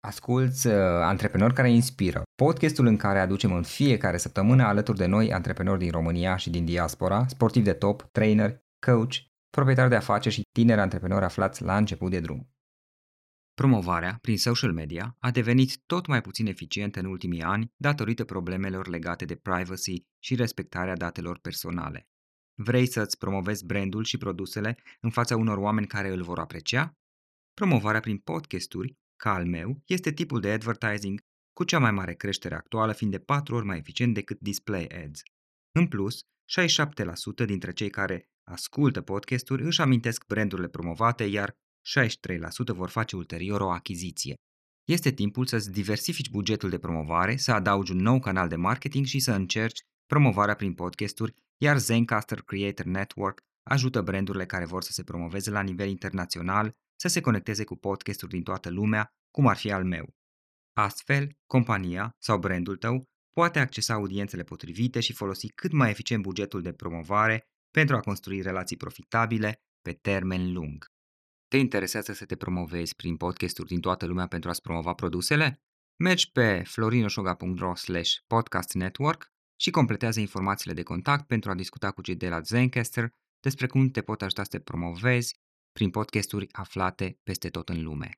Asculți uh, Antreprenori care inspiră, podcastul în care aducem în fiecare săptămână alături de noi antreprenori din România și din diaspora, sportivi de top, trainer, coach, proprietari de afaceri și tineri antreprenori aflați la început de drum. Promovarea prin social media a devenit tot mai puțin eficientă în ultimii ani datorită problemelor legate de privacy și respectarea datelor personale. Vrei să-ți promovezi brandul și produsele în fața unor oameni care îl vor aprecia? Promovarea prin podcasturi ca al meu, este tipul de advertising cu cea mai mare creștere actuală, fiind de 4 ori mai eficient decât display ads. În plus, 67% dintre cei care ascultă podcasturi își amintesc brandurile promovate, iar 63% vor face ulterior o achiziție. Este timpul să-ți diversifici bugetul de promovare, să adaugi un nou canal de marketing și să încerci promovarea prin podcasturi, iar Zencaster Creator Network ajută brandurile care vor să se promoveze la nivel internațional să se conecteze cu podcasturi din toată lumea, cum ar fi al meu. Astfel, compania sau brandul tău poate accesa audiențele potrivite și folosi cât mai eficient bugetul de promovare pentru a construi relații profitabile pe termen lung. Te interesează să te promovezi prin podcasturi din toată lumea pentru a-ți promova produsele? Mergi pe florinosoga.ro slash podcast network și completează informațiile de contact pentru a discuta cu cei de la Zencaster despre cum te pot ajuta să te promovezi prin podcasturi aflate peste tot în lume.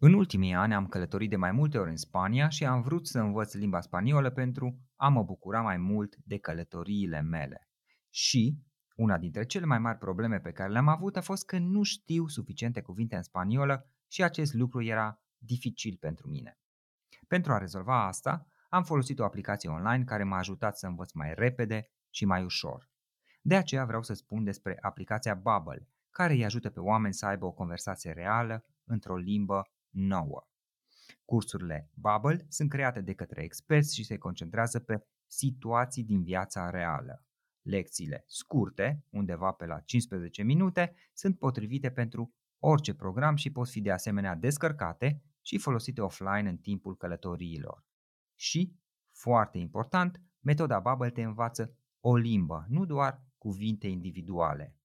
În ultimii ani am călătorit de mai multe ori în Spania și am vrut să învăț limba spaniolă pentru a mă bucura mai mult de călătoriile mele. Și una dintre cele mai mari probleme pe care le-am avut a fost că nu știu suficiente cuvinte în spaniolă și acest lucru era dificil pentru mine. Pentru a rezolva asta, am folosit o aplicație online care m-a ajutat să învăț mai repede și mai ușor. De aceea vreau să spun despre aplicația Bubble, care îi ajută pe oameni să aibă o conversație reală într-o limbă nouă. Cursurile Bubble sunt create de către experți și se concentrează pe situații din viața reală. Lecțiile scurte, undeva pe la 15 minute, sunt potrivite pentru orice program și pot fi de asemenea descărcate și folosite offline în timpul călătoriilor. Și, foarte important, metoda Bubble te învață o limbă, nu doar cuvinte individuale.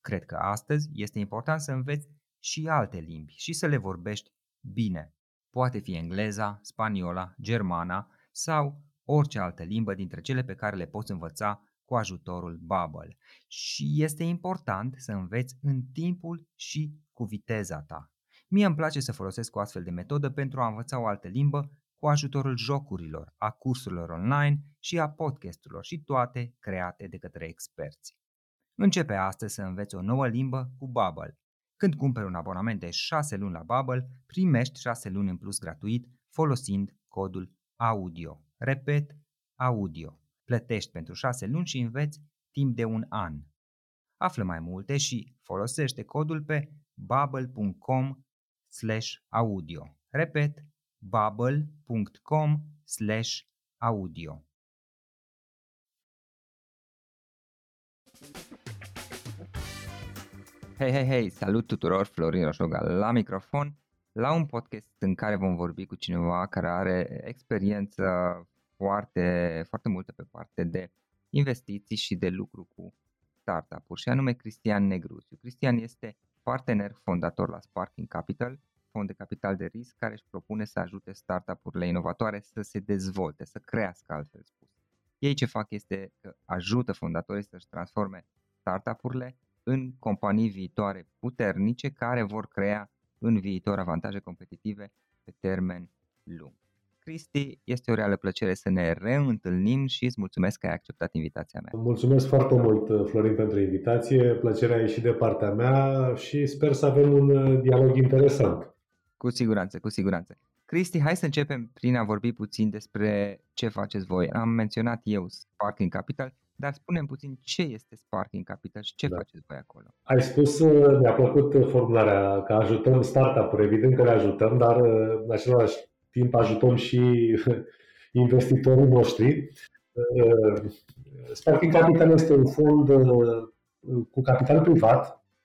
Cred că astăzi este important să înveți și alte limbi și să le vorbești bine. Poate fi engleza, spaniola, germana sau orice altă limbă dintre cele pe care le poți învăța cu ajutorul Bubble. Și este important să înveți în timpul și cu viteza ta. Mie îmi place să folosesc o astfel de metodă pentru a învăța o altă limbă cu ajutorul jocurilor, a cursurilor online și a podcasturilor și toate create de către experți. Începe astăzi să înveți o nouă limbă cu Bubble. Când cumperi un abonament de 6 luni la Bubble, primești 6 luni în plus gratuit folosind codul AUDIO. Repet, AUDIO. Plătești pentru 6 luni și înveți timp de un an. Află mai multe și folosește codul pe bubble.com audio. Repet, bubble.com slash audio. Hei, hei, hei, salut tuturor, Florin Roșoga la microfon, la un podcast în care vom vorbi cu cineva care are experiență foarte, foarte multă pe parte de investiții și de lucru cu startup-uri și anume Cristian Negruțiu. Cristian este partener fondator la Sparking Capital fond de capital de risc care își propune să ajute startup-urile inovatoare să se dezvolte, să crească altfel spus. Ei ce fac este că ajută fondatorii să-și transforme startup-urile în companii viitoare puternice care vor crea în viitor avantaje competitive pe termen lung. Cristi, este o reală plăcere să ne reîntâlnim și îți mulțumesc că ai acceptat invitația mea. Mulțumesc foarte mult, Florin, pentru invitație. Plăcerea e și de partea mea și sper să avem un dialog interesant. Cu siguranță, cu siguranță. Cristi, hai să începem prin a vorbi puțin despre ce faceți voi. Am menționat eu Sparking Capital, dar spunem puțin ce este Sparking Capital și ce da. faceți voi acolo. Ai spus, uh, mi-a plăcut formularea că ajutăm startup-uri, evident că le ajutăm, dar uh, în același timp ajutăm și investitorii noștri. Uh, Sparking Capital este un fond cu capital privat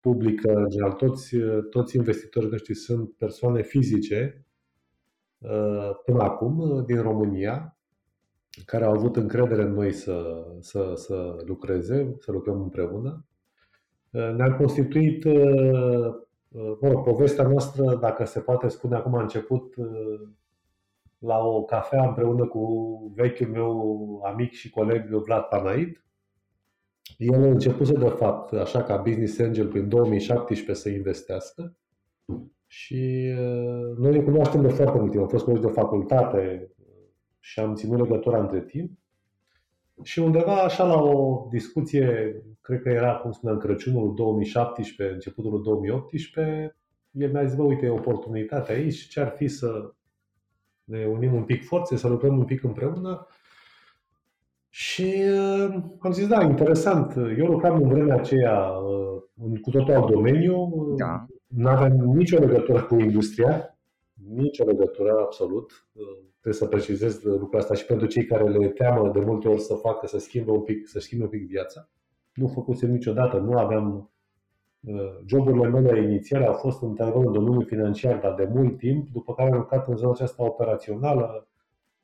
publică, în general. Toți, toți investitorii noștri sunt persoane fizice uh, până acum uh, din România, care au avut încredere în noi să, să, să lucreze, să lucrăm împreună. Uh, ne-am constituit, mă rog, povestea noastră, dacă se poate spune acum, a început la o cafea împreună cu vechiul meu amic și coleg Vlad Panait, el a început de fapt, așa ca business angel, prin 2017 să investească și uh, noi ne cunoaștem de foarte mult timp. Am fost colegi de facultate și am ținut legătura între timp. Și undeva așa la o discuție, cred că era, cum spuneam, Crăciunul 2017, începutul 2018, el mi-a zis, bă, uite, e oportunitate aici, ce ar fi să ne unim un pic forțe, să lucrăm un pic împreună și uh, am zis, da, interesant. Eu lucram în vremea aceea uh, în cu totul alt domeniu. Da. Nu aveam nicio legătură cu industria, nicio legătură, absolut. Uh, trebuie să precizez lucrul asta și pentru cei care le teamă de multe ori să facă, să schimbe un pic, să schimbe un pic viața. Nu făcusem niciodată, nu aveam uh, Joburile mele inițiale au fost în în domeniul financiar, dar de mult timp, după care am lucrat în zona aceasta operațională,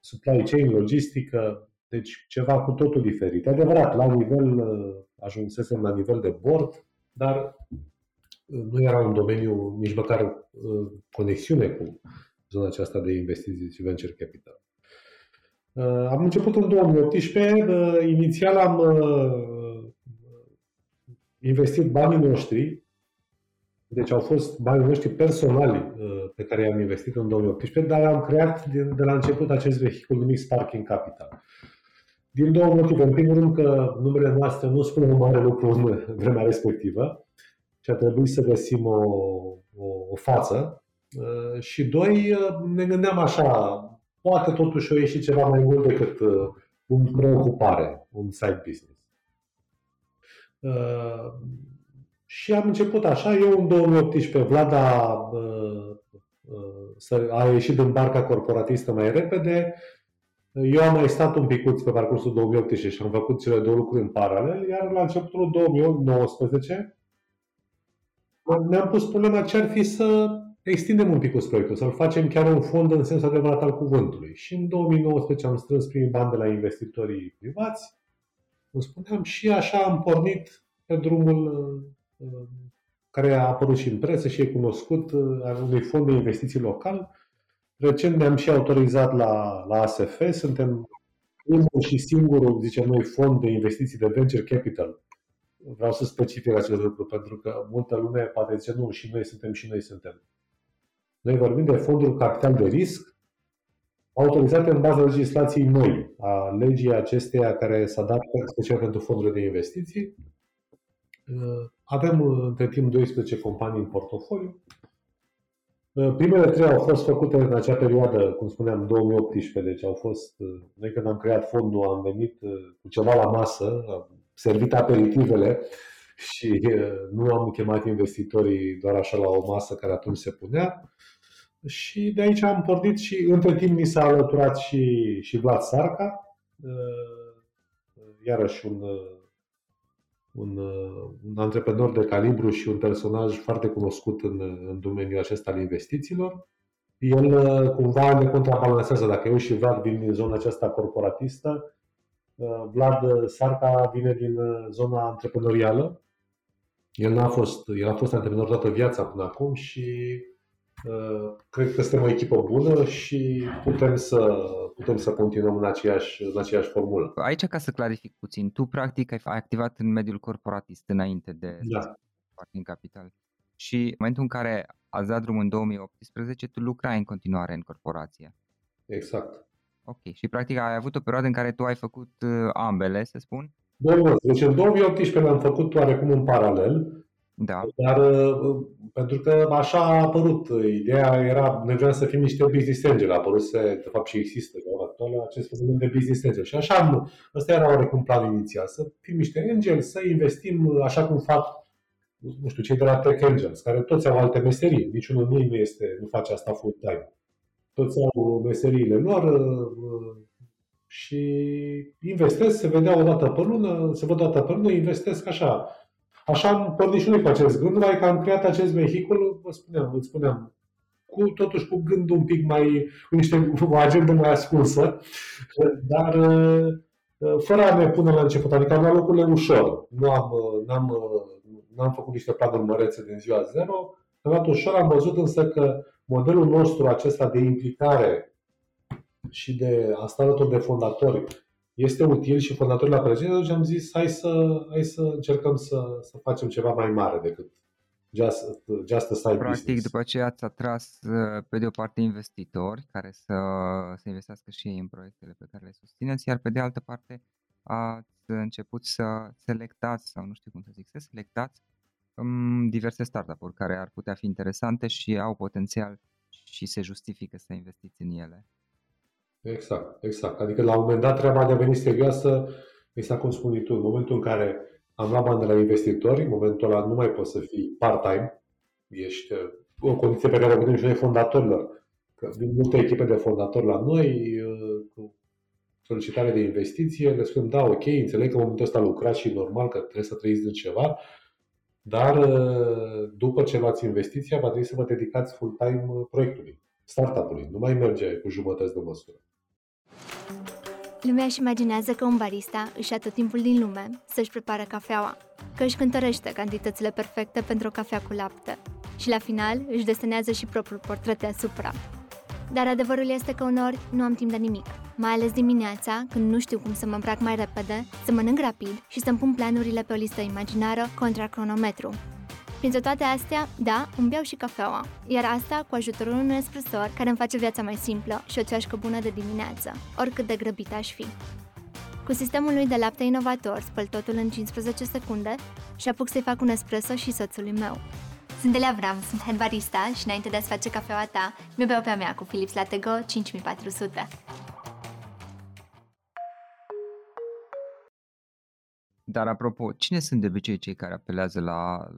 supply chain, logistică, deci ceva cu totul diferit. Adevărat, la nivel, uh, ajunsesem la nivel de board, dar uh, nu era un domeniu nici măcar uh, conexiune cu zona aceasta de investiții și venture capital. Am început în 2018, inițial am investit banii noștri, deci au fost banii noștri personali pe care i-am investit în 2018, dar am creat de, de la început acest vehicul numit Sparking Capital. Din două motive. În primul rând că numele noastre nu spune un mare lucru în vremea respectivă și a trebuit să găsim o, o, o față. Uh, și doi, uh, ne gândeam așa, poate totuși o ieși ceva mai mult decât uh, un preocupare, un side business. Și am început așa, eu în 2018, Vlad a, a ieșit din barca corporatistă mai repede, eu am mai stat un picuț pe parcursul 2018 și am făcut cele două lucruri în paralel, iar la începutul 2019 ne-am pus problema ce ar fi să extindem un pic proiectul, să-l facem chiar un fond în sensul adevărat al cuvântului. Și în 2019 am strâns primii bani de la investitorii privați, cum spuneam, și așa am pornit pe drumul uh, care a apărut și în presă și e cunoscut, uh, al unui fond de investiții local, Recent ne-am și autorizat la, la ASF, suntem primul și singurul, zicem noi, fond de investiții de venture capital. Vreau să specific acest lucru, pentru că multă lume poate zice, nu, și noi suntem, și noi suntem. Noi vorbim de fonduri capital de risc, autorizate în baza legislației noi, a legii acesteia care s-a dat special pentru fondurile de investiții. Avem între timp 12 companii în portofoliu Uh, primele trei au fost făcute în acea perioadă, cum spuneam, 2018, deci au fost, uh, noi când am creat fondul am venit uh, cu ceva la masă, am servit aperitivele și nu am chemat investitorii doar așa la o masă care atunci se punea. Și de aici am pornit și între timp mi s-a alăturat și, și Vlad Sarca, iarăși un un, uh, un antreprenor de calibru și un personaj foarte cunoscut în, în domeniul acesta al investițiilor. El uh, cumva ne contrabalansează. Dacă eu și Vlad vin din zona aceasta corporatistă, uh, Vlad Sarca vine din zona antreprenorială. El, n-a fost, el a fost antreprenor toată viața până acum și uh, cred că suntem o echipă bună și putem să putem să continuăm în aceeași, în aceeași formulă. Aici, ca să clarific puțin, tu practic ai activat în mediul corporatist înainte de da. Parking Capital. Și în momentul în care ați dat drumul în 2018, tu lucrai în continuare în corporație. exact. Ok, și practic ai avut o perioadă în care tu ai făcut uh, ambele, să spun? Bun, deci în 2018 le-am făcut oarecum în paralel, Da. dar uh, pentru că așa a apărut. Ideea era, noi vreau să fim niște business angel, a apărut, de fapt și există la ora actuală acest fenomen de business angel. Și așa, am- ăsta era oarecum planul inițial, să fim niște angel, să investim așa cum fac, nu știu, cei de la Tech Angels, care toți au alte meserii, niciunul nu este, nu face asta full time. Toți au meseriile lor uh, și investesc, se vedea o dată pe lună, se văd o dată pe lună, investesc așa. Așa am pornit și noi cu acest gând, numai că am creat acest vehicul, vă spuneam, vă spuneam, cu, totuși cu gândul un pic mai, cu niște, cu o agendă mai ascunsă, dar uh, fără a ne pune la început, adică am luat lucrurile ușor. Nu am, uh, n-am, uh, n-am făcut niște planuri mărețe din ziua zero, am luat ușor, am văzut însă că modelul nostru acesta de implicare și de a sta alături de fondatori este util și fondatorii la prezent, atunci am zis hai să, hai să încercăm să, să facem ceva mai mare decât just, just a side Practic, business. după aceea ați atras uh, pe de o parte investitori care să, să investească și ei în proiectele pe care le susțineți, iar pe de altă parte ați început să selectați, sau nu știu cum să zic, să selectați um, diverse startup-uri care ar putea fi interesante și au potențial și se justifică să investiți în ele. Exact, exact. Adică la un moment dat treaba a devenit serioasă, exact cum spui tu, în momentul în care am luat bani de la investitori, în momentul ăla nu mai poți să fii part-time, ești uh, o condiție pe care o putem și noi fondatorilor. Că vin multe echipe de fondatori la noi uh, cu solicitare de investiție, le spunem, da, ok, înțeleg că în momentul ăsta lucrați și normal că trebuie să trăiți din ceva, dar uh, după ce luați investiția, va trebui să vă dedicați full-time uh, proiectului, startup-ului. Nu mai merge cu jumătăți de măsură. Lumea își imaginează că un barista își ia tot timpul din lume să-și prepară cafeaua, că își cântărește cantitățile perfecte pentru o cafea cu lapte și la final își desenează și propriul portret deasupra. Dar adevărul este că uneori nu am timp de nimic, mai ales dimineața, când nu știu cum să mă îmbrac mai repede, să mănânc rapid și să-mi pun planurile pe o listă imaginară contra cronometru. Printre toate astea, da, îmi beau și cafeaua, iar asta cu ajutorul unui espresor care îmi face viața mai simplă și o ceașcă bună de dimineață, oricât de grăbit aș fi. Cu sistemul lui de lapte inovator spăl totul în 15 secunde și apuc să-i fac un espresso și soțului meu. Sunt Delia Avram, sunt head barista și înainte de a-ți face cafeaua ta, mi beau pe a mea cu Philips Latte Go 5400. Dar apropo, cine sunt de obicei cei care apelează la,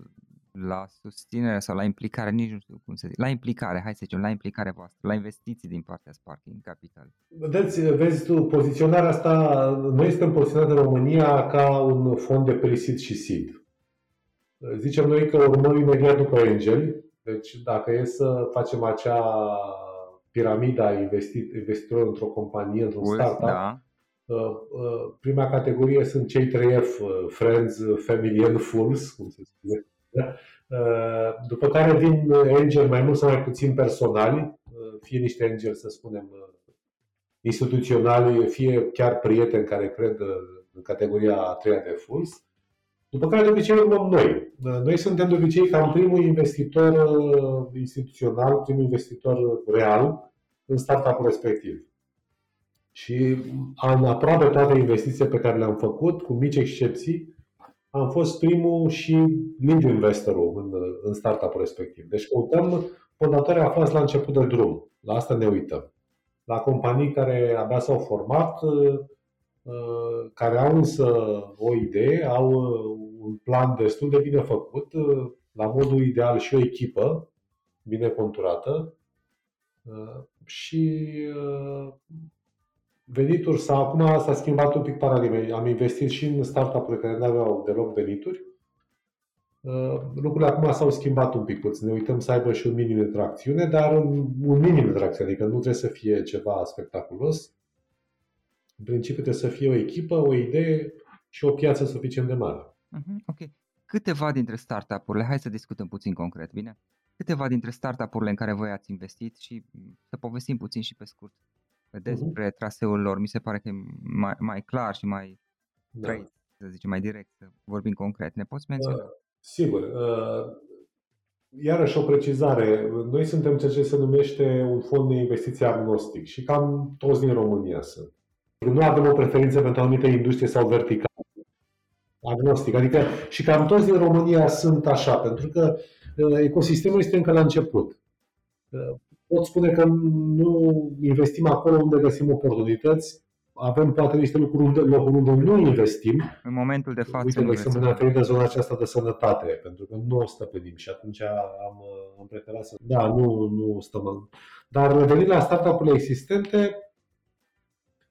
la susținere sau la implicare, nici nu știu cum să zic, la implicare, hai să zicem, la implicare voastră, la investiții din partea Sparking Capital? Vedeți, vezi tu, poziționarea asta, noi suntem poziționați în România ca un fond de pre-seed și seed. Zicem noi că urmăm imediat după Angel, deci dacă e să facem acea piramida investit, investitorilor într-o companie, într-un Ui, startup, Da, Uh, uh, prima categorie sunt cei 3F, uh, Friends, Family and Fools, cum se spune. Da? Uh, După care vin angel mai mult sau mai puțin personali, uh, fie niște angel, să spunem, uh, instituționali, fie chiar prieteni care cred uh, în categoria a treia de Fools. După care de obicei urmăm noi. Uh, Noi suntem de obicei cam primul investitor uh, instituțional, primul investitor real în startup-ul respectiv. Și în aproape toate investițiile pe care le-am făcut, cu mici excepții, am fost primul și lead investorul în, în startup-ul respectiv. Deci căutăm fondatori aflați la început de drum. La asta ne uităm. La companii care abia s-au format, uh, care au însă o idee, au un plan destul de bine făcut, uh, la modul ideal și o echipă bine conturată uh, și uh, venituri sau acum s-a schimbat un pic paradigma. Am investit și în startup-uri care nu aveau deloc venituri. Uh, Lucrurile acum s-au schimbat un pic puțin. Ne uităm să aibă și un minim de tracțiune, dar un, un minim de tracțiune, adică nu trebuie să fie ceva spectaculos. În principiu trebuie să fie o echipă, o idee și o piață suficient de mare. Mhm, ok. Câteva dintre startup-urile, hai să discutăm puțin concret, bine? Câteva dintre startup-urile în care voi ați investit și mm, să povestim puțin și pe scurt despre traseul lor. Mi se pare că e mai, mai clar și mai Da. straight, să zicem, mai direct, să vorbim concret. Ne poți menționa? Uh, Sigur. uh, iarăși o precizare. Noi suntem ceea ce se numește un fond de investiție agnostic și cam toți din România sunt. Nu avem o preferință pentru anumite industrie sau verticale. Agnostic. Adică și cam toți din România sunt așa, pentru că uh, ecosistemul este încă la început. Uh, pot spune că nu investim acolo unde găsim oportunități, avem poate niște lucruri unde, locuri unde nu investim. În momentul de față. Uite, de exemplu, ne-a de zona aceasta de sănătate, pentru că nu o stăpânim și atunci am, am preferat să... Da, nu, nu stăm. Dar revenind la startup-urile existente,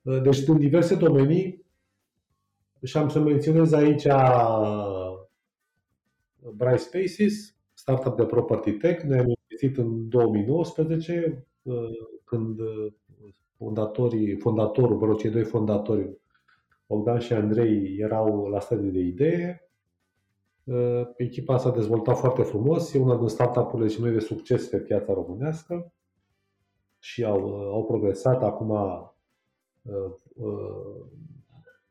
deci în diverse domenii, și am să menționez aici uh, Bright Spaces, startup de property tech. Ne-am investit în 2019, uh, când uh, fondatorii, fondatorul, vă cei doi fondatori, Bogdan și Andrei, erau la stadiu de idee. Echipa s-a dezvoltat foarte frumos, e una din startup-urile și noi de succes pe piața românească și au, au progresat. Acum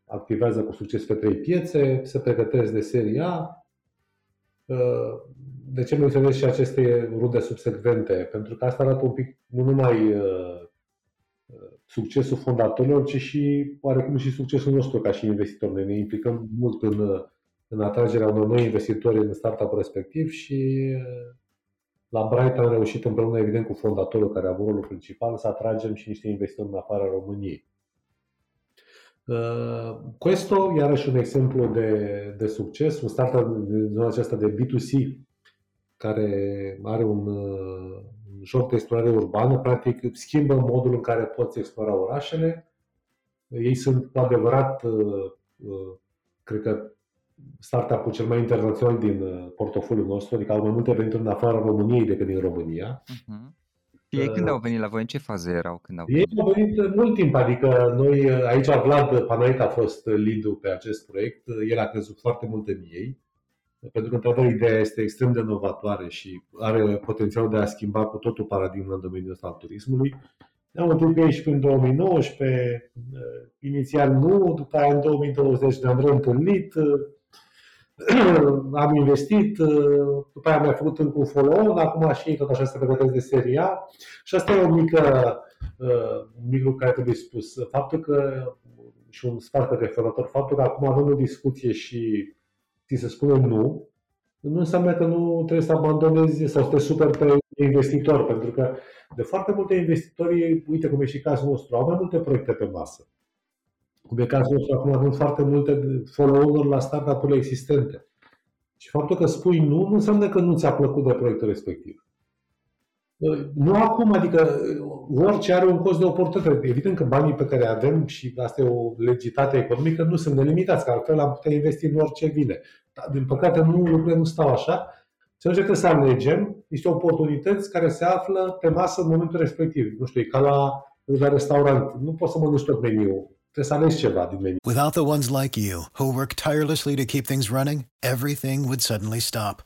activează cu succes pe trei piețe, se pregătesc de serie A. De ce menționez și aceste rude subsecvente? Pentru că asta arată un pic nu numai uh, succesul fondatorilor, ci și oarecum și succesul nostru ca și investitor. Noi ne implicăm mult în, în atragerea unor noi investitori în startup respectiv și uh, la Bright am reușit împreună, evident, cu fondatorul care a avut rolul principal, să atragem și niște investitori în afara României. Uh, Questo, iarăși un exemplu de, de succes, un startup din zona aceasta de B2C, care are un, uh, un joc de explorare urbană, practic schimbă modul în care poți explora orașele. Ei sunt cu adevărat, uh, cred că, startup-ul cel mai internațional din portofoliul nostru, adică au mai multe venituri în afara României decât din România. Uh-huh. Ei când au venit la voi? În ce fază erau când au venit? Ei au venit mult timp, adică noi, aici Vlad Panait a fost lead pe acest proiect, el a crezut foarte mult în ei, pentru că, într-adevăr, ideea este extrem de inovatoare și are potențial de a schimba cu totul paradigma în domeniul ăsta al turismului. Ne-am întâlnit ei și prin 2019, inițial nu, după aia în 2020 ne-am reîntâlnit, am investit, uh, după aia am mai făcut încă un follow acum și tot așa se pregătesc de seria. Și asta e o mică, uh, un mic lucru care trebuie spus. Faptul că, și un sfat referator, faptul că acum avem o discuție și ți se spune nu, nu înseamnă că nu trebuie să abandonezi sau să te super pe investitor, pentru că de foarte multe investitori, uite cum e și cazul nostru, au mai multe proiecte pe masă. Cum e cazul nostru, acum avem foarte multe follow-uri la startup-urile existente. Și faptul că spui nu, nu înseamnă că nu ți-a plăcut de proiectul respectiv. Nu acum, adică orice are un cost de oportunitate. Evident că banii pe care avem, și asta e o legitate economică, nu sunt nelimitați, că altfel am putea investi în orice vine. Dar, din păcate, nu, lucrurile nu stau așa. Și atunci trebuie să alegem niște oportunități care se află pe masă în momentul respectiv. Nu știu, e ca la, la restaurant. Nu poți să mănânci tot meniul Without the ones like you, who work tirelessly to keep things running, everything would suddenly stop.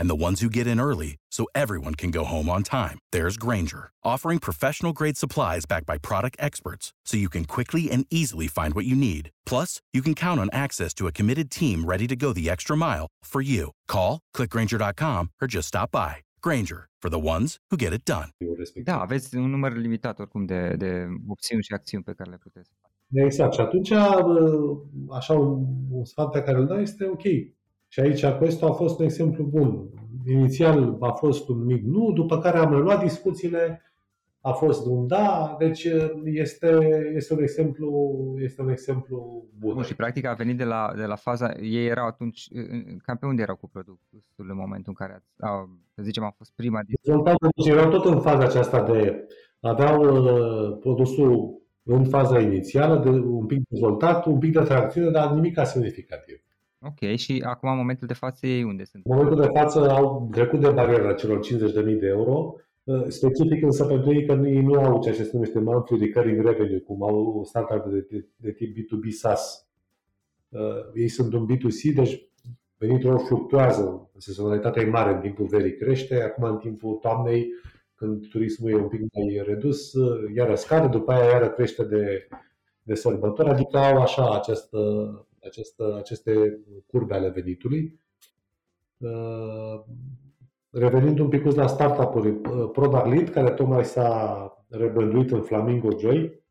and the ones who get in early so everyone can go home on time, there's Granger, offering professional grade supplies backed by product experts so you can quickly and easily find what you need. Plus, you can count on access to a committed team ready to go the extra mile for you. Call, clickgranger.com, or just stop by. Granger, for the ones who get it done. Da, aveți un număr limitat oricum de, de opțiuni și acțiuni pe care le puteți Exact. Și atunci, așa, un, un sfat pe care îl dai este ok. Și aici acesta a fost un exemplu bun. Inițial a fost un mic nu, după care am reluat discuțiile, a fost un da, deci este, este, un, exemplu, este un exemplu bun. bun. Și practic a venit de la, de la faza, ei erau atunci, cam pe unde erau cu produsul în momentul în care, a, să zicem, a fost prima discuție? Erau tot în faza aceasta de, aveau uh, produsul în faza inițială, de un pic dezvoltat, un pic de tracțiune, dar nimic semnificativ. Ok, și acum în momentul de față ei unde sunt? În momentul de față au trecut de bariera celor 50.000 de euro Specific însă pentru ei că ei nu au ceea ce se numește monthly recurring revenue, cum au startup de, de, de tip B2B SaaS. Ei sunt un B2C, deci venitul lor fluctuează, sezonalitatea e mare, în timpul verii crește, acum în timpul toamnei, când turismul e un pic mai redus, iară scade, după aia iară crește de, de sărbători, adică au așa această, această, aceste curbe ale venitului. Revenind un pic la startup-uri, Product Lead, care tocmai s-a rebranduit în Flamingo Joy,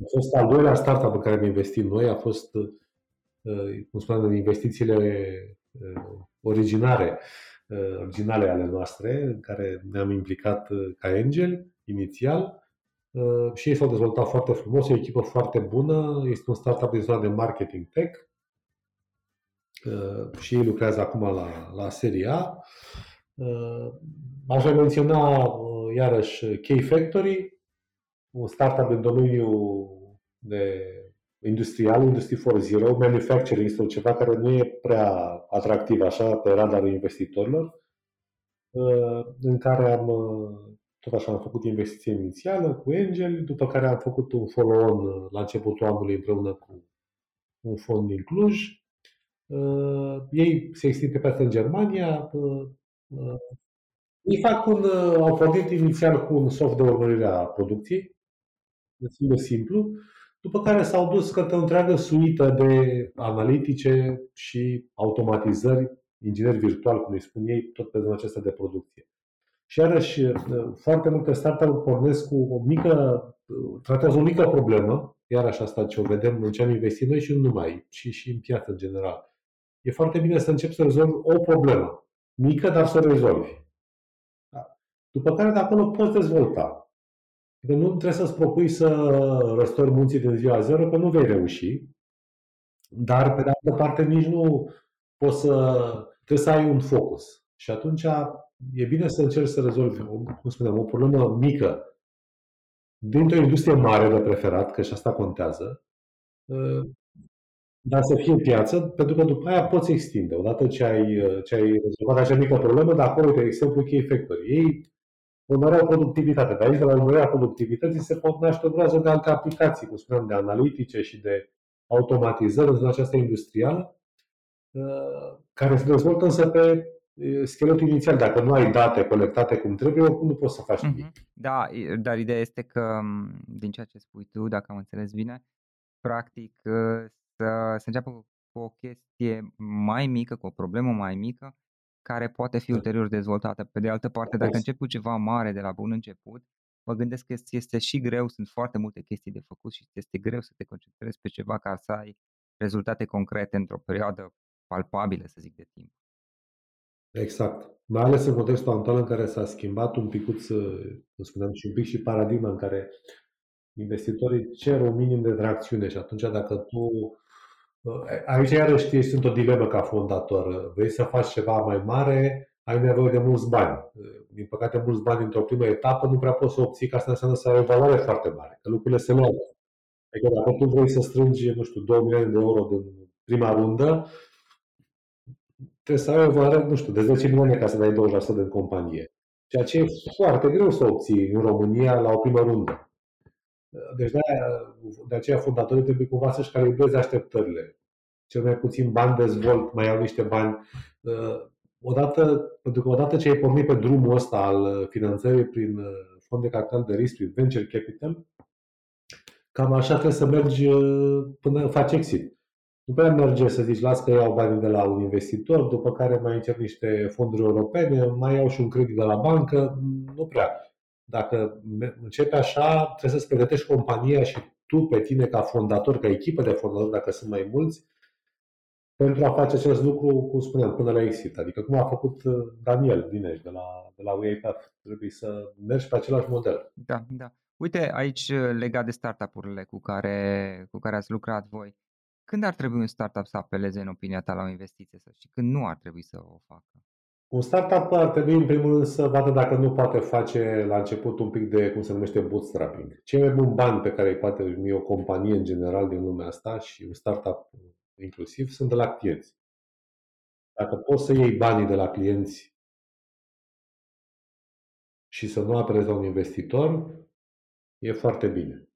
a fost al doilea startup în care am investit noi, a fost Uh, cum spuneam, în investițiile uh, originare, uh, originale ale noastre, în care ne-am implicat ca angel inițial și ei s-au dezvoltat foarte frumos, e o echipă foarte bună, este un startup din zona de marketing tech și ei lucrează acum la, la seria A. Aș mai menționa iarăși Key Factory, un startup în domeniul de industrial, Industry 4.0, manufacturing sau ceva care nu e prea atractiv așa pe radarul investitorilor, uh, în care am uh, tot așa am făcut investiție inițială cu Angel, după care am făcut un follow-on uh, la începutul anului împreună cu un fond din Cluj. Ei se extind pe piața în Germania. Ei fac un, au pornit inițial cu un soft de urmărire a producției, destul de simplu, după care s-au dus către o întreagă suită de analitice și automatizări, ingineri virtual, cum îi spun ei, tot pe zona aceasta de producție. Și iarăși, foarte multe startup-uri pornesc cu o mică, tratează o mică problemă, iarăși asta ce o vedem în ce am investit noi și nu numai, ci și în piață în general. E foarte bine să începi să rezolvi o problemă, mică, dar să o rezolvi. Da. După care de acolo poți dezvolta. Că nu trebuie să-ți propui să răstori munții din ziua zero, că nu vei reuși. Dar, pe de altă parte, nici nu poți să... Trebuie să ai un focus. Și atunci e bine să încerci să rezolvi, cum spuneam, o problemă mică dintr-o industrie mare de preferat, că și asta contează, dar să fie piață, pentru că după aia poți extinde. Odată ce ai, ce ai rezolvat acea mică problemă, de acolo, de exemplu, Key Factory. Ei urmăreau productivitate. De aici, de la urmărirea productivității, se pot naște o groază de alte aplicații, cum spuneam, de analitice și de automatizări în această industrială, uh, care se dezvoltă însă pe uh, scheletul inițial. Dacă nu ai date colectate cum trebuie, oricum nu poți să faci nimic. Mm-hmm. Da, dar ideea este că, din ceea ce spui tu, dacă am înțeles bine, practic uh, să, să înceapă cu o chestie mai mică, cu o problemă mai mică, care poate fi da. ulterior dezvoltată. Pe de altă parte, dacă încep cu ceva mare de la bun început, mă gândesc că este și greu, sunt foarte multe chestii de făcut și este greu să te concentrezi pe ceva ca să ai rezultate concrete într-o perioadă palpabilă, să zic, de timp. Exact. Mai ales în contextul actual în care s-a schimbat un picuț, cum spuneam, și un pic și paradigma în care investitorii cer un minim de tracțiune și atunci dacă tu Aici iarăși sunt o dilemă ca fondator. Vrei să faci ceva mai mare, ai nevoie de mulți bani. Din păcate, mulți bani într-o primă etapă nu prea poți să obții, ca asta înseamnă să ai o valoare foarte mare, că lucrurile se leagă. Adică dacă tu vrei să strângi, nu știu, 2 milioane de euro din prima rundă, trebuie să ai o valoare, nu știu, de 10 milioane ca să dai 20% din companie. Ceea ce e foarte greu să obții în România la o primă rundă. Deci de, aia, de aceea fondatorii trebuie cumva să-și calibreze așteptările. Cel mai puțin bani dezvolt, mai au niște bani. Uh, odată, pentru că odată ce ai pornit pe drumul ăsta al finanțării prin uh, fond de capital de risc, prin venture capital, cam așa trebuie să mergi uh, până faci exit. Nu prea merge să zici, las că iau bani de la un investitor, după care mai încerc niște fonduri europene, mai iau și un credit de la bancă, nu prea. Dacă începe așa, trebuie să-ți pregătești compania și tu pe tine ca fondator, ca echipă de fondatori, dacă sunt mai mulți, pentru a face acest lucru, cum spuneam, până la exit. Adică cum a făcut uh, Daniel Dineș de la, de la UiPath. Trebuie să mergi pe același model. Da, da. Uite, aici uh, legat de startup-urile cu care, cu care ați lucrat voi, când ar trebui un startup să apeleze în opinia ta la o investiție și când nu ar trebui să o facă? Un startup ar trebui în primul rând să vadă dacă nu poate face la început un pic de, cum se numește, bootstrapping. Cei mai buni bani pe care îi poate primi o companie în general din lumea asta și un startup inclusiv sunt de la clienți. Dacă poți să iei banii de la clienți și să nu apelezi la un investitor, e foarte bine.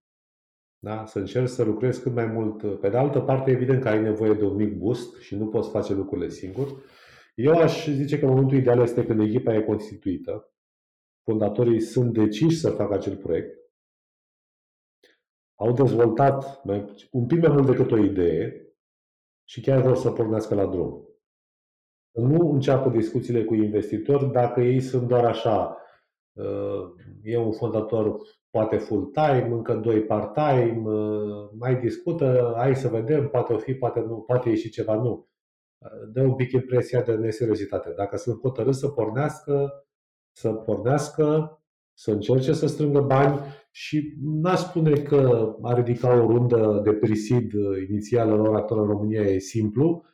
Da? Să încerci să lucrezi cât mai mult. Pe de altă parte, evident că ai nevoie de un mic boost și nu poți face lucrurile singur. Eu aș zice că momentul ideal este când echipa e constituită, fondatorii sunt deciși să facă acel proiect, au dezvoltat un pic mai mult decât o idee și chiar vor să pornească la drum. Nu înceapă discuțiile cu investitori dacă ei sunt doar așa, uh, e un fondator poate full-time, încă doi part-time, uh, mai discută, hai să vedem, poate o fi, poate nu, poate ieși ceva, nu. Uh, dă un pic impresia de neseriozitate. Dacă sunt hotărât să pornească, să pornească, să încerce să strângă bani și n-aș spune că a ridica o rundă de prisid inițială la ora actuală în România e simplu,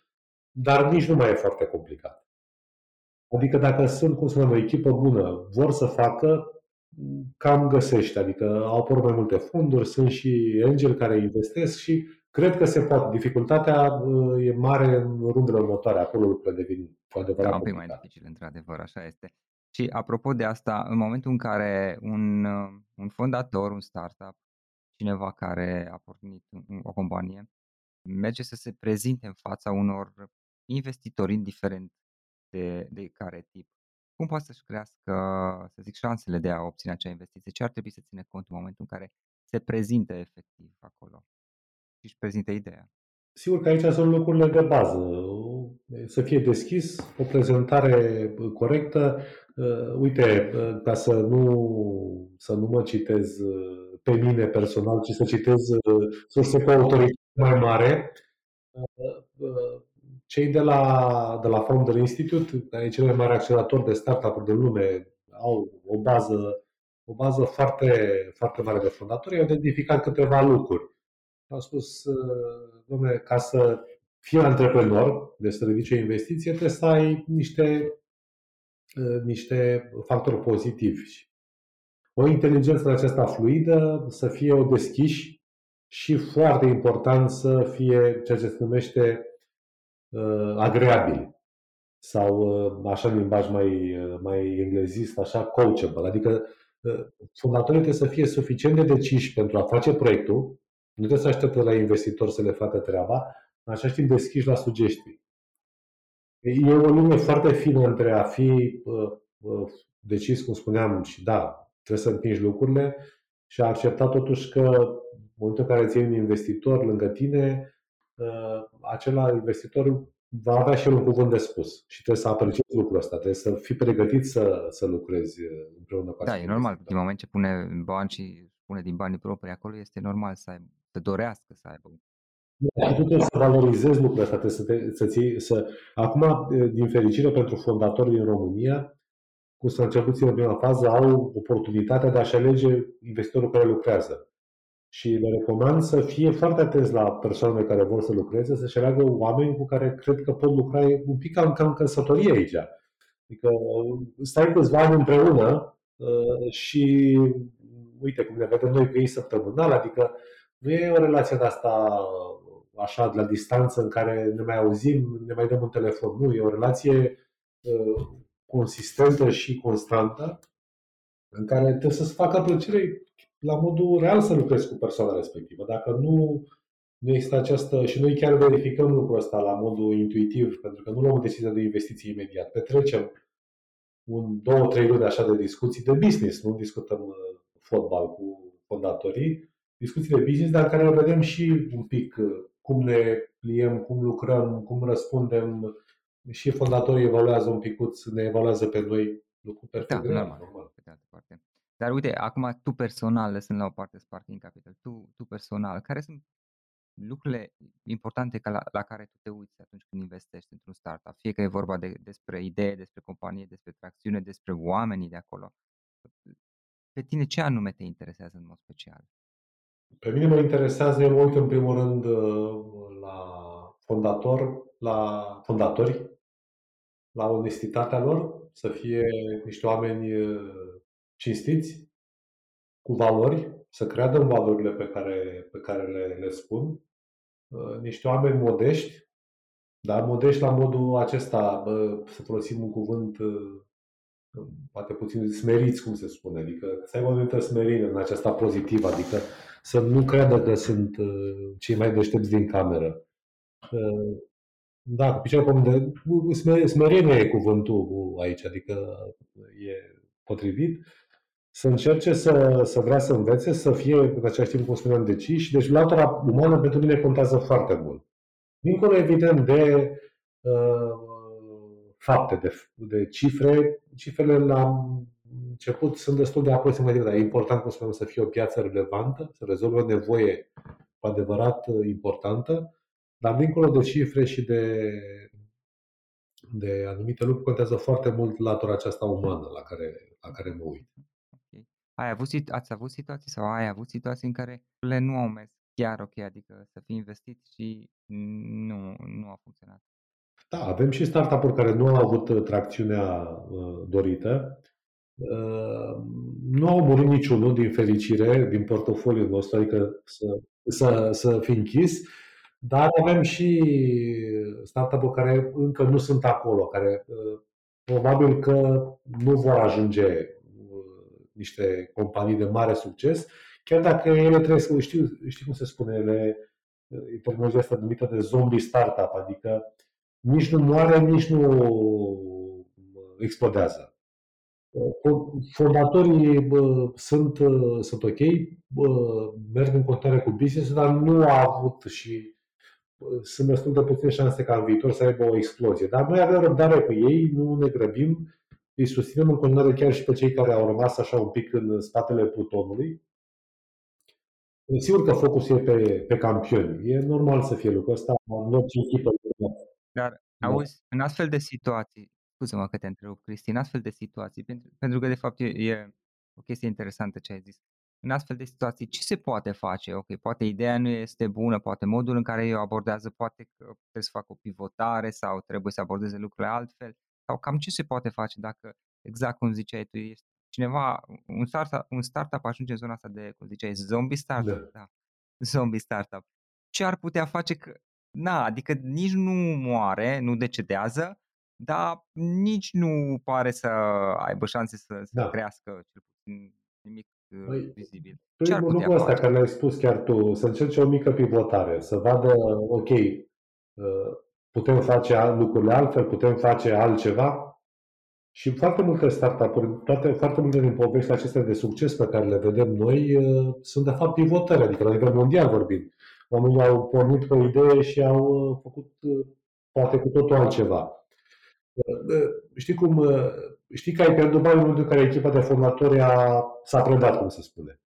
dar nici nu mai e foarte complicat. Adică dacă sunt, cum spuneam, o echipă bună, vor să facă, cam găsește. Adică au apărut mai multe fonduri, sunt și angel care investesc și cred că se poate. Dificultatea uh, e mare în rundele următoare, acolo lucrurile devin cu adevărat da, un pic mai dificil, într-adevăr, așa este. Și apropo de asta, în momentul în care un, uh, un fondator, un startup, cineva care a pornit o companie, merge să se prezinte în fața unor investitori indiferent de, de care tip, cum poate să-și crească, să zic, șansele de a obține acea investiție? Ce ar trebui să ține cont în momentul în care se prezintă efectiv acolo și își prezintă ideea? Sigur că aici sunt lucrurile de bază. Să fie deschis, o prezentare corectă. Uite, ca să nu, să nu mă citez pe mine personal, ci să citez surse cu autoritate mai mare, cei de la, de la Founder Institute, care e cel mai mare accelerator de startup-uri din lume, au o bază, o bază foarte, foarte mare de fondatori, au identificat câteva lucruri. Au spus, domnule, ca să fii antreprenor, de să ridice o investiție, trebuie să ai niște, niște factori pozitivi. O inteligență aceasta fluidă, să fie o deschiși și foarte important să fie ceea ce se numește uh, agreabili sau, uh, așa în limbaj mai, uh, mai englezist, așa coachable. Adică uh, fondatorii trebuie să fie suficient de deciși pentru a face proiectul, nu trebuie să aștepte la investitor să le facă treaba, în același timp deschiși la sugestii. E o linie foarte fină între a fi uh, uh, decis, cum spuneam, și da, trebuie să împingi lucrurile și a accepta totuși că în momentul în care ții un investitor lângă tine, Uh, acela investitor va avea și el un cuvânt de spus și trebuie să apreciezi lucrul ăsta, trebuie să fii pregătit să, să lucrezi uh, împreună cu Da, e normal, din moment ce pune bani și pune din banii proprii acolo, este normal să, aibă, să dorească să aibă. Da, tu trebuie să valorizezi lucrul ăsta, trebuie să, te, să, ții, să... Acum, uh, din fericire pentru fondatori din România, cu să începuți în prima fază, au oportunitatea de a-și alege investitorul care lucrează. Și le recomand să fie foarte atenți la persoanele care vor să lucreze, să-și aleagă oameni cu care cred că pot lucra un pic ca, ca în căsătorie aici. Adică stai câțiva ani împreună uh, și uite cum ne vedem noi cu ei săptămânal, adică nu e o relație de asta așa de la distanță în care ne mai auzim, ne mai dăm un telefon. Nu, e o relație uh, consistentă și constantă în care trebuie să-ți facă plăcere la modul real să lucrezi cu persoana respectivă. Dacă nu, nu există această, și noi chiar verificăm lucrul ăsta la modul intuitiv, pentru că nu luăm o decizie de investiții imediat. Petrecem un, două, trei luni așa de discuții de business, nu discutăm uh, fotbal cu fondatorii, discuții de business, dar care vedem și un pic uh, cum ne pliem, cum lucrăm, cum răspundem și fondatorii evaluează un picuț, ne evaluează pe noi lucru perfect da, normal, normal. Pe de altă parte. Dar uite, acum tu personal, lăsând la o parte Sparking Capital, tu, tu personal, care sunt lucrurile importante ca la, la care tu te uiți atunci când investești într-un startup? Fie că e vorba de, despre idee, despre companie, despre tracțiune, despre oamenii de acolo. Pe tine ce anume te interesează în mod special? Pe mine mă interesează, eu mă uit în primul rând uh, la fondator, la fondatori, la onestitatea lor, să fie niște oameni uh, cinstiți, cu valori, să creadă în valorile pe care, pe care le, le spun, uh, niște oameni modești, dar modești la modul acesta, bă, să folosim un cuvânt uh, poate puțin smeriți, cum se spune, adică să aibă o anumită smerire în aceasta pozitivă, adică să nu creadă că sunt uh, cei mai deștepți din cameră. Uh, da, cu picioare pe smerenie e cuvântul aici, adică e potrivit. Să încerce să, să vrea să învețe, să fie în același timp, cum spuneam, deciși. Deci latura umană pentru mine contează foarte mult. Dincolo, evident, de uh, fapte, de, de cifre, cifrele la început sunt destul de aproximative, dar e important, cum spuneam, să fie o piață relevantă, să rezolve o nevoie cu adevărat importantă, dar dincolo de cifre și de, de anumite lucruri, contează foarte mult latura aceasta umană la care, la care mă uit. Okay. Ai avut, ați avut situații sau ai avut situații în care le nu au mers chiar ok, adică să fi investit și nu, nu a funcționat? Da, avem și startup-uri care nu au avut uh, tracțiunea uh, dorită. Uh, nu au murit niciunul, din fericire, din portofoliul nostru, adică să, să, să fi închis, dar avem și startup-uri care încă nu sunt acolo, care probabil că nu vor ajunge niște companii de mare succes, chiar dacă ele trebuie să știu, știu cum se spune, ele, e terminologia asta numită de zombie startup, adică nici nu moare, nici nu explodează. Fondatorii sunt, sunt ok, merg în continuare cu business, dar nu au avut și sunt destul de puține șanse ca în viitor să aibă o explozie. Dar noi avem răbdare cu ei, nu ne grăbim, îi susținem în continuare chiar și pe cei care au rămas așa un pic în spatele plutonului. Sigur că focusul e pe, pe campioni. E normal să fie lucrul ăsta în orice echipă. Dar, da. auzi, în astfel de situații, scuze-mă că te întreb, Cristi, în astfel de situații, pentru, pentru că de fapt e, e o chestie interesantă ce ai zis, în astfel de situații, ce se poate face? Ok, poate ideea nu este bună, poate modul în care o abordează, poate că trebuie să facă o pivotare sau trebuie să abordeze lucrurile altfel, sau cam ce se poate face dacă, exact cum ziceai tu, este cineva, un startup, un startup ajunge în zona asta de, cum ziceai, zombie startup, da. da. zombie startup. Ce ar putea face că na, adică nici nu moare, nu decedează, dar nici nu pare să aibă șanse să, să da. crească cel puțin nimic uh, păi, vizibil. Ce ar putea ăsta care ne-ai spus chiar tu, să încerce o mică pivotare, să vadă, ok, uh, putem face lucrurile altfel, putem face altceva, și foarte multe startup-uri, toate, foarte multe din poveștile acestea de succes pe care le vedem noi uh, sunt de fapt pivotări, adică la nivel mondial vorbim. Oamenii au pornit pe o idee și au uh, făcut uh, poate cu totul altceva. Uh, știi cum, știi că ai pierdut bani în momentul în care echipa de fondatori a, s-a predat, cum se spune.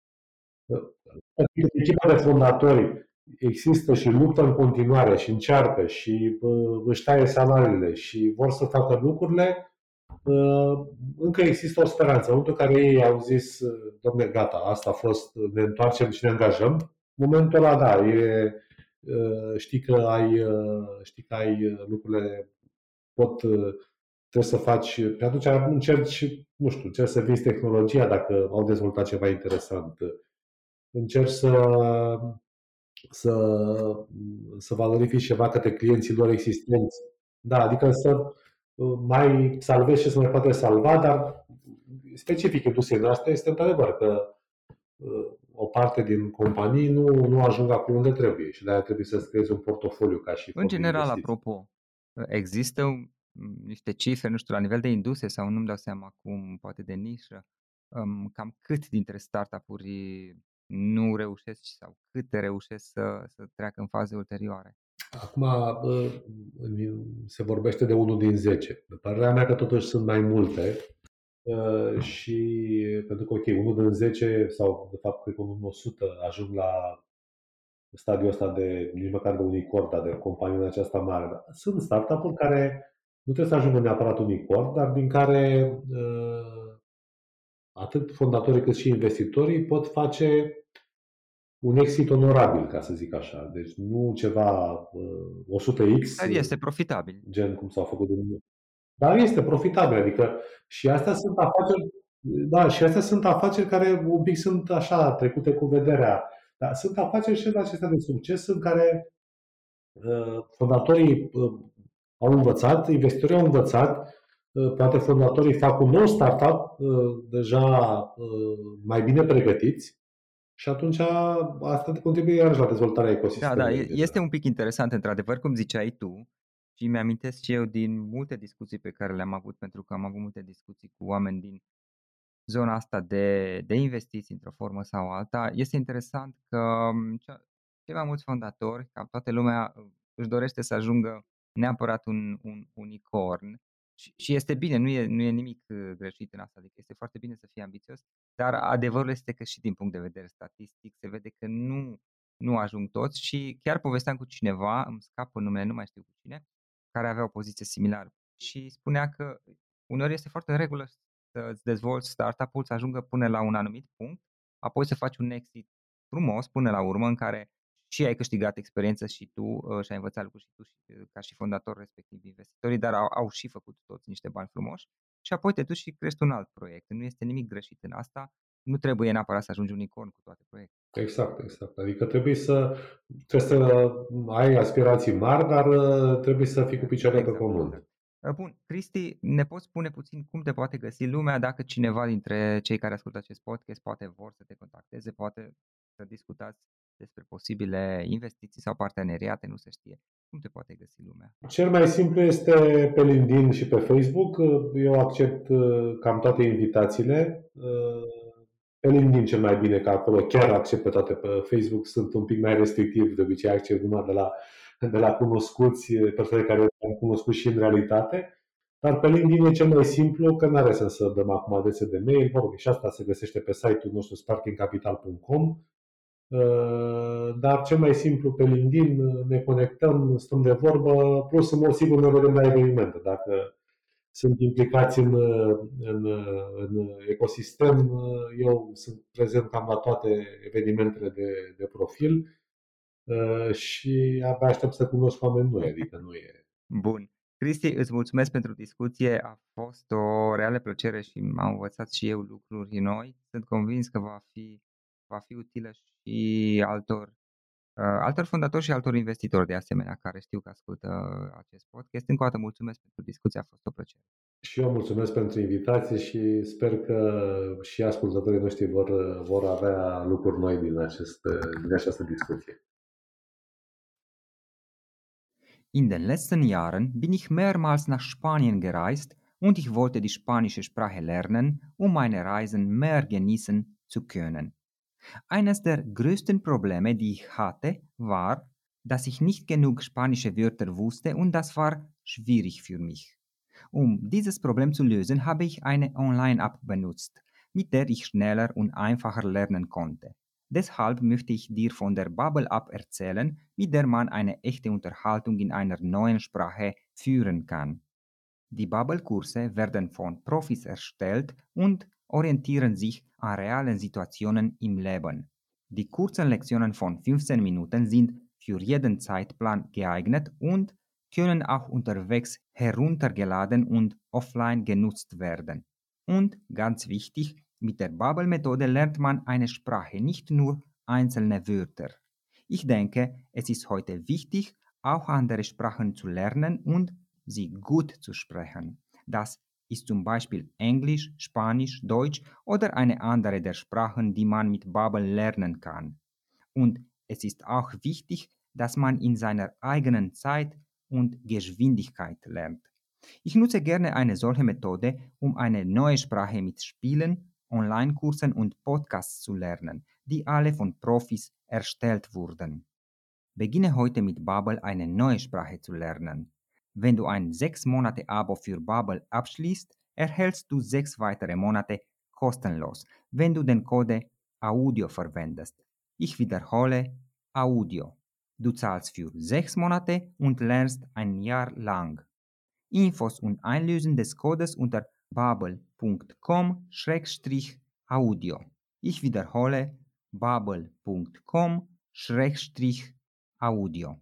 Echipa de fondatori există și luptă în continuare și încearcă și își taie salariile și vor să facă lucrurile, încă există o speranță. În momentul în care ei au zis, domne, gata, asta a fost, ne întoarcem și ne angajăm, momentul ăla, da, e, știi că ai, știi că ai lucrurile pot, trebuie să faci, pe atunci încerci, nu știu, încerci să vinzi tehnologia dacă au dezvoltat ceva interesant. Încerci să, să, să valorifici ceva către clienții lor existenți. Da, adică să mai salvezi ce se mai poate salva, dar specific industriei noastre este într-adevăr că o parte din companii nu, nu ajung acolo unde trebuie și de-aia trebuie să-ți creezi un portofoliu ca și În general, apropo, există niște cifre, nu știu, la nivel de industrie sau nu-mi dau seama acum, poate de nișă, cam cât dintre startup-uri nu reușesc sau câte reușesc să, să treacă în faze ulterioare? Acum se vorbește de unul din 10. De părerea mea că totuși sunt mai multe Uh, și pentru că, ok, unul din 10 sau, de fapt, cred că unul din 100 ajung la stadiul ăsta de, nici măcar de unicorn, dar de companie aceasta mare. Sunt startup-uri care nu trebuie să ajungă neapărat unicorn, dar din care uh, atât fondatorii cât și investitorii pot face un exit onorabil, ca să zic așa. Deci nu ceva uh, 100x. Dar este profitabil. Gen cum s-au făcut în dar este profitabil, adică și astea sunt afaceri, da, și astea sunt afaceri care un pic sunt așa trecute cu vederea. Dar sunt afaceri și acestea de succes în care uh, fondatorii uh, au învățat, investitorii au învățat poate fondatorii fac un nou startup deja mai bine pregătiți și atunci asta contribuie iarăși la dezvoltarea ecosistemului. Da, da, este un pic interesant, într-adevăr, cum ziceai tu, și mi-amintesc și eu din multe discuții pe care le-am avut, pentru că am avut multe discuții cu oameni din zona asta de, de investiții într-o formă sau alta. Este interesant că cei mai mulți fondatori, ca toată lumea, își dorește să ajungă neapărat un, un unicorn și, și este bine, nu e, nu e nimic uh, greșit în asta, adică este foarte bine să fii ambițios, dar adevărul este că și din punct de vedere statistic se vede că nu, nu ajung toți și chiar povesteam cu cineva, îmi scapă numele, nu mai știu cu cine, care avea o poziție similară și spunea că uneori este foarte în regulă să îți dezvolți startup-ul, să ajungă până la un anumit punct, apoi să faci un exit frumos până la urmă în care și ai câștigat experiență și tu uh, și ai învățat lucruri și tu și, uh, ca și fondator respectiv investitorii, dar au, au și făcut toți niște bani frumoși și apoi te duci și crești un alt proiect. Nu este nimic greșit în asta, nu trebuie neapărat să ajungi unicorn cu toate proiectele. Exact, exact. Adică trebuie să, trebuie să ai aspirații mari, dar uh, trebuie să fii cu picioarele exact, pe pământ. Exact. Bun, Cristi, ne poți spune puțin cum te poate găsi lumea dacă cineva dintre cei care ascultă acest podcast poate vor să te contacteze, poate să discutați despre posibile investiții sau parteneriate, nu se știe. Cum te poate găsi lumea? Cel mai simplu este pe LinkedIn și pe Facebook. Eu accept uh, cam toate invitațiile. Uh, pe LinkedIn cel mai bine, că acolo chiar accept pe toate. Pe Facebook sunt un pic mai restrictiv, de obicei accept numai de la, de la cunoscuți, persoane care am cunoscut și în realitate. Dar pe LinkedIn e cel mai simplu, că nu are sens să dăm acum adrese de mail. Mă rog, și asta se găsește pe site-ul nostru sparkingcapital.com Uh, dar cel mai simplu pe LinkedIn uh, ne conectăm, stăm de vorbă, plus în mod sigur ne vedem la evenimente. Dacă sunt implicați în, uh, în, în ecosistem, eu sunt prezent cam la toate evenimentele de, de profil și abia aștept să cunosc oameni noi, adică nu e... Bun. Cristi, îți mulțumesc pentru discuție, a fost o reală plăcere și am învățat și eu lucruri noi. Sunt convins că va fi va fi utilă și altor, uh, altor fondatori și altor investitori de asemenea care știu că ascultă acest podcast. Încă o dată mulțumesc pentru discuție, a fost o plăcere. Și eu mulțumesc pentru invitație și sper că și ascultătorii noștri vor, vor avea lucruri noi din, acest, din această discuție. In den letzten Jahren bin ich mehrmals nach Spanien gereist und ich wollte die spanische Sprache lernen, um meine Reisen mehr genießen zu können. Eines der größten Probleme, die ich hatte, war, dass ich nicht genug spanische Wörter wusste und das war schwierig für mich. Um dieses Problem zu lösen, habe ich eine Online-App benutzt, mit der ich schneller und einfacher lernen konnte. Deshalb möchte ich dir von der Bubble App erzählen, mit der man eine echte Unterhaltung in einer neuen Sprache führen kann. Die Bubble-Kurse werden von Profis erstellt und orientieren sich an realen Situationen im Leben. Die kurzen Lektionen von 15 Minuten sind für jeden Zeitplan geeignet und können auch unterwegs heruntergeladen und offline genutzt werden. Und ganz wichtig, mit der Bubble-Methode lernt man eine Sprache, nicht nur einzelne Wörter. Ich denke, es ist heute wichtig, auch andere Sprachen zu lernen und sie gut zu sprechen. Das ist zum Beispiel Englisch, Spanisch, Deutsch oder eine andere der Sprachen, die man mit Bubble lernen kann. Und es ist auch wichtig, dass man in seiner eigenen Zeit und Geschwindigkeit lernt. Ich nutze gerne eine solche Methode, um eine neue Sprache mit Spielen, Online-Kursen und Podcasts zu lernen, die alle von Profis erstellt wurden. Beginne heute mit Bubble eine neue Sprache zu lernen. Wenn du ein 6 Monate Abo für Bubble abschließt, erhältst du 6 weitere Monate kostenlos, wenn du den Code AUDIO verwendest. Ich wiederhole AUDIO. Du zahlst für 6 Monate und lernst ein Jahr lang. Infos und Einlösen des Codes unter bubble.com-audio. Ich wiederhole bubble.com-audio.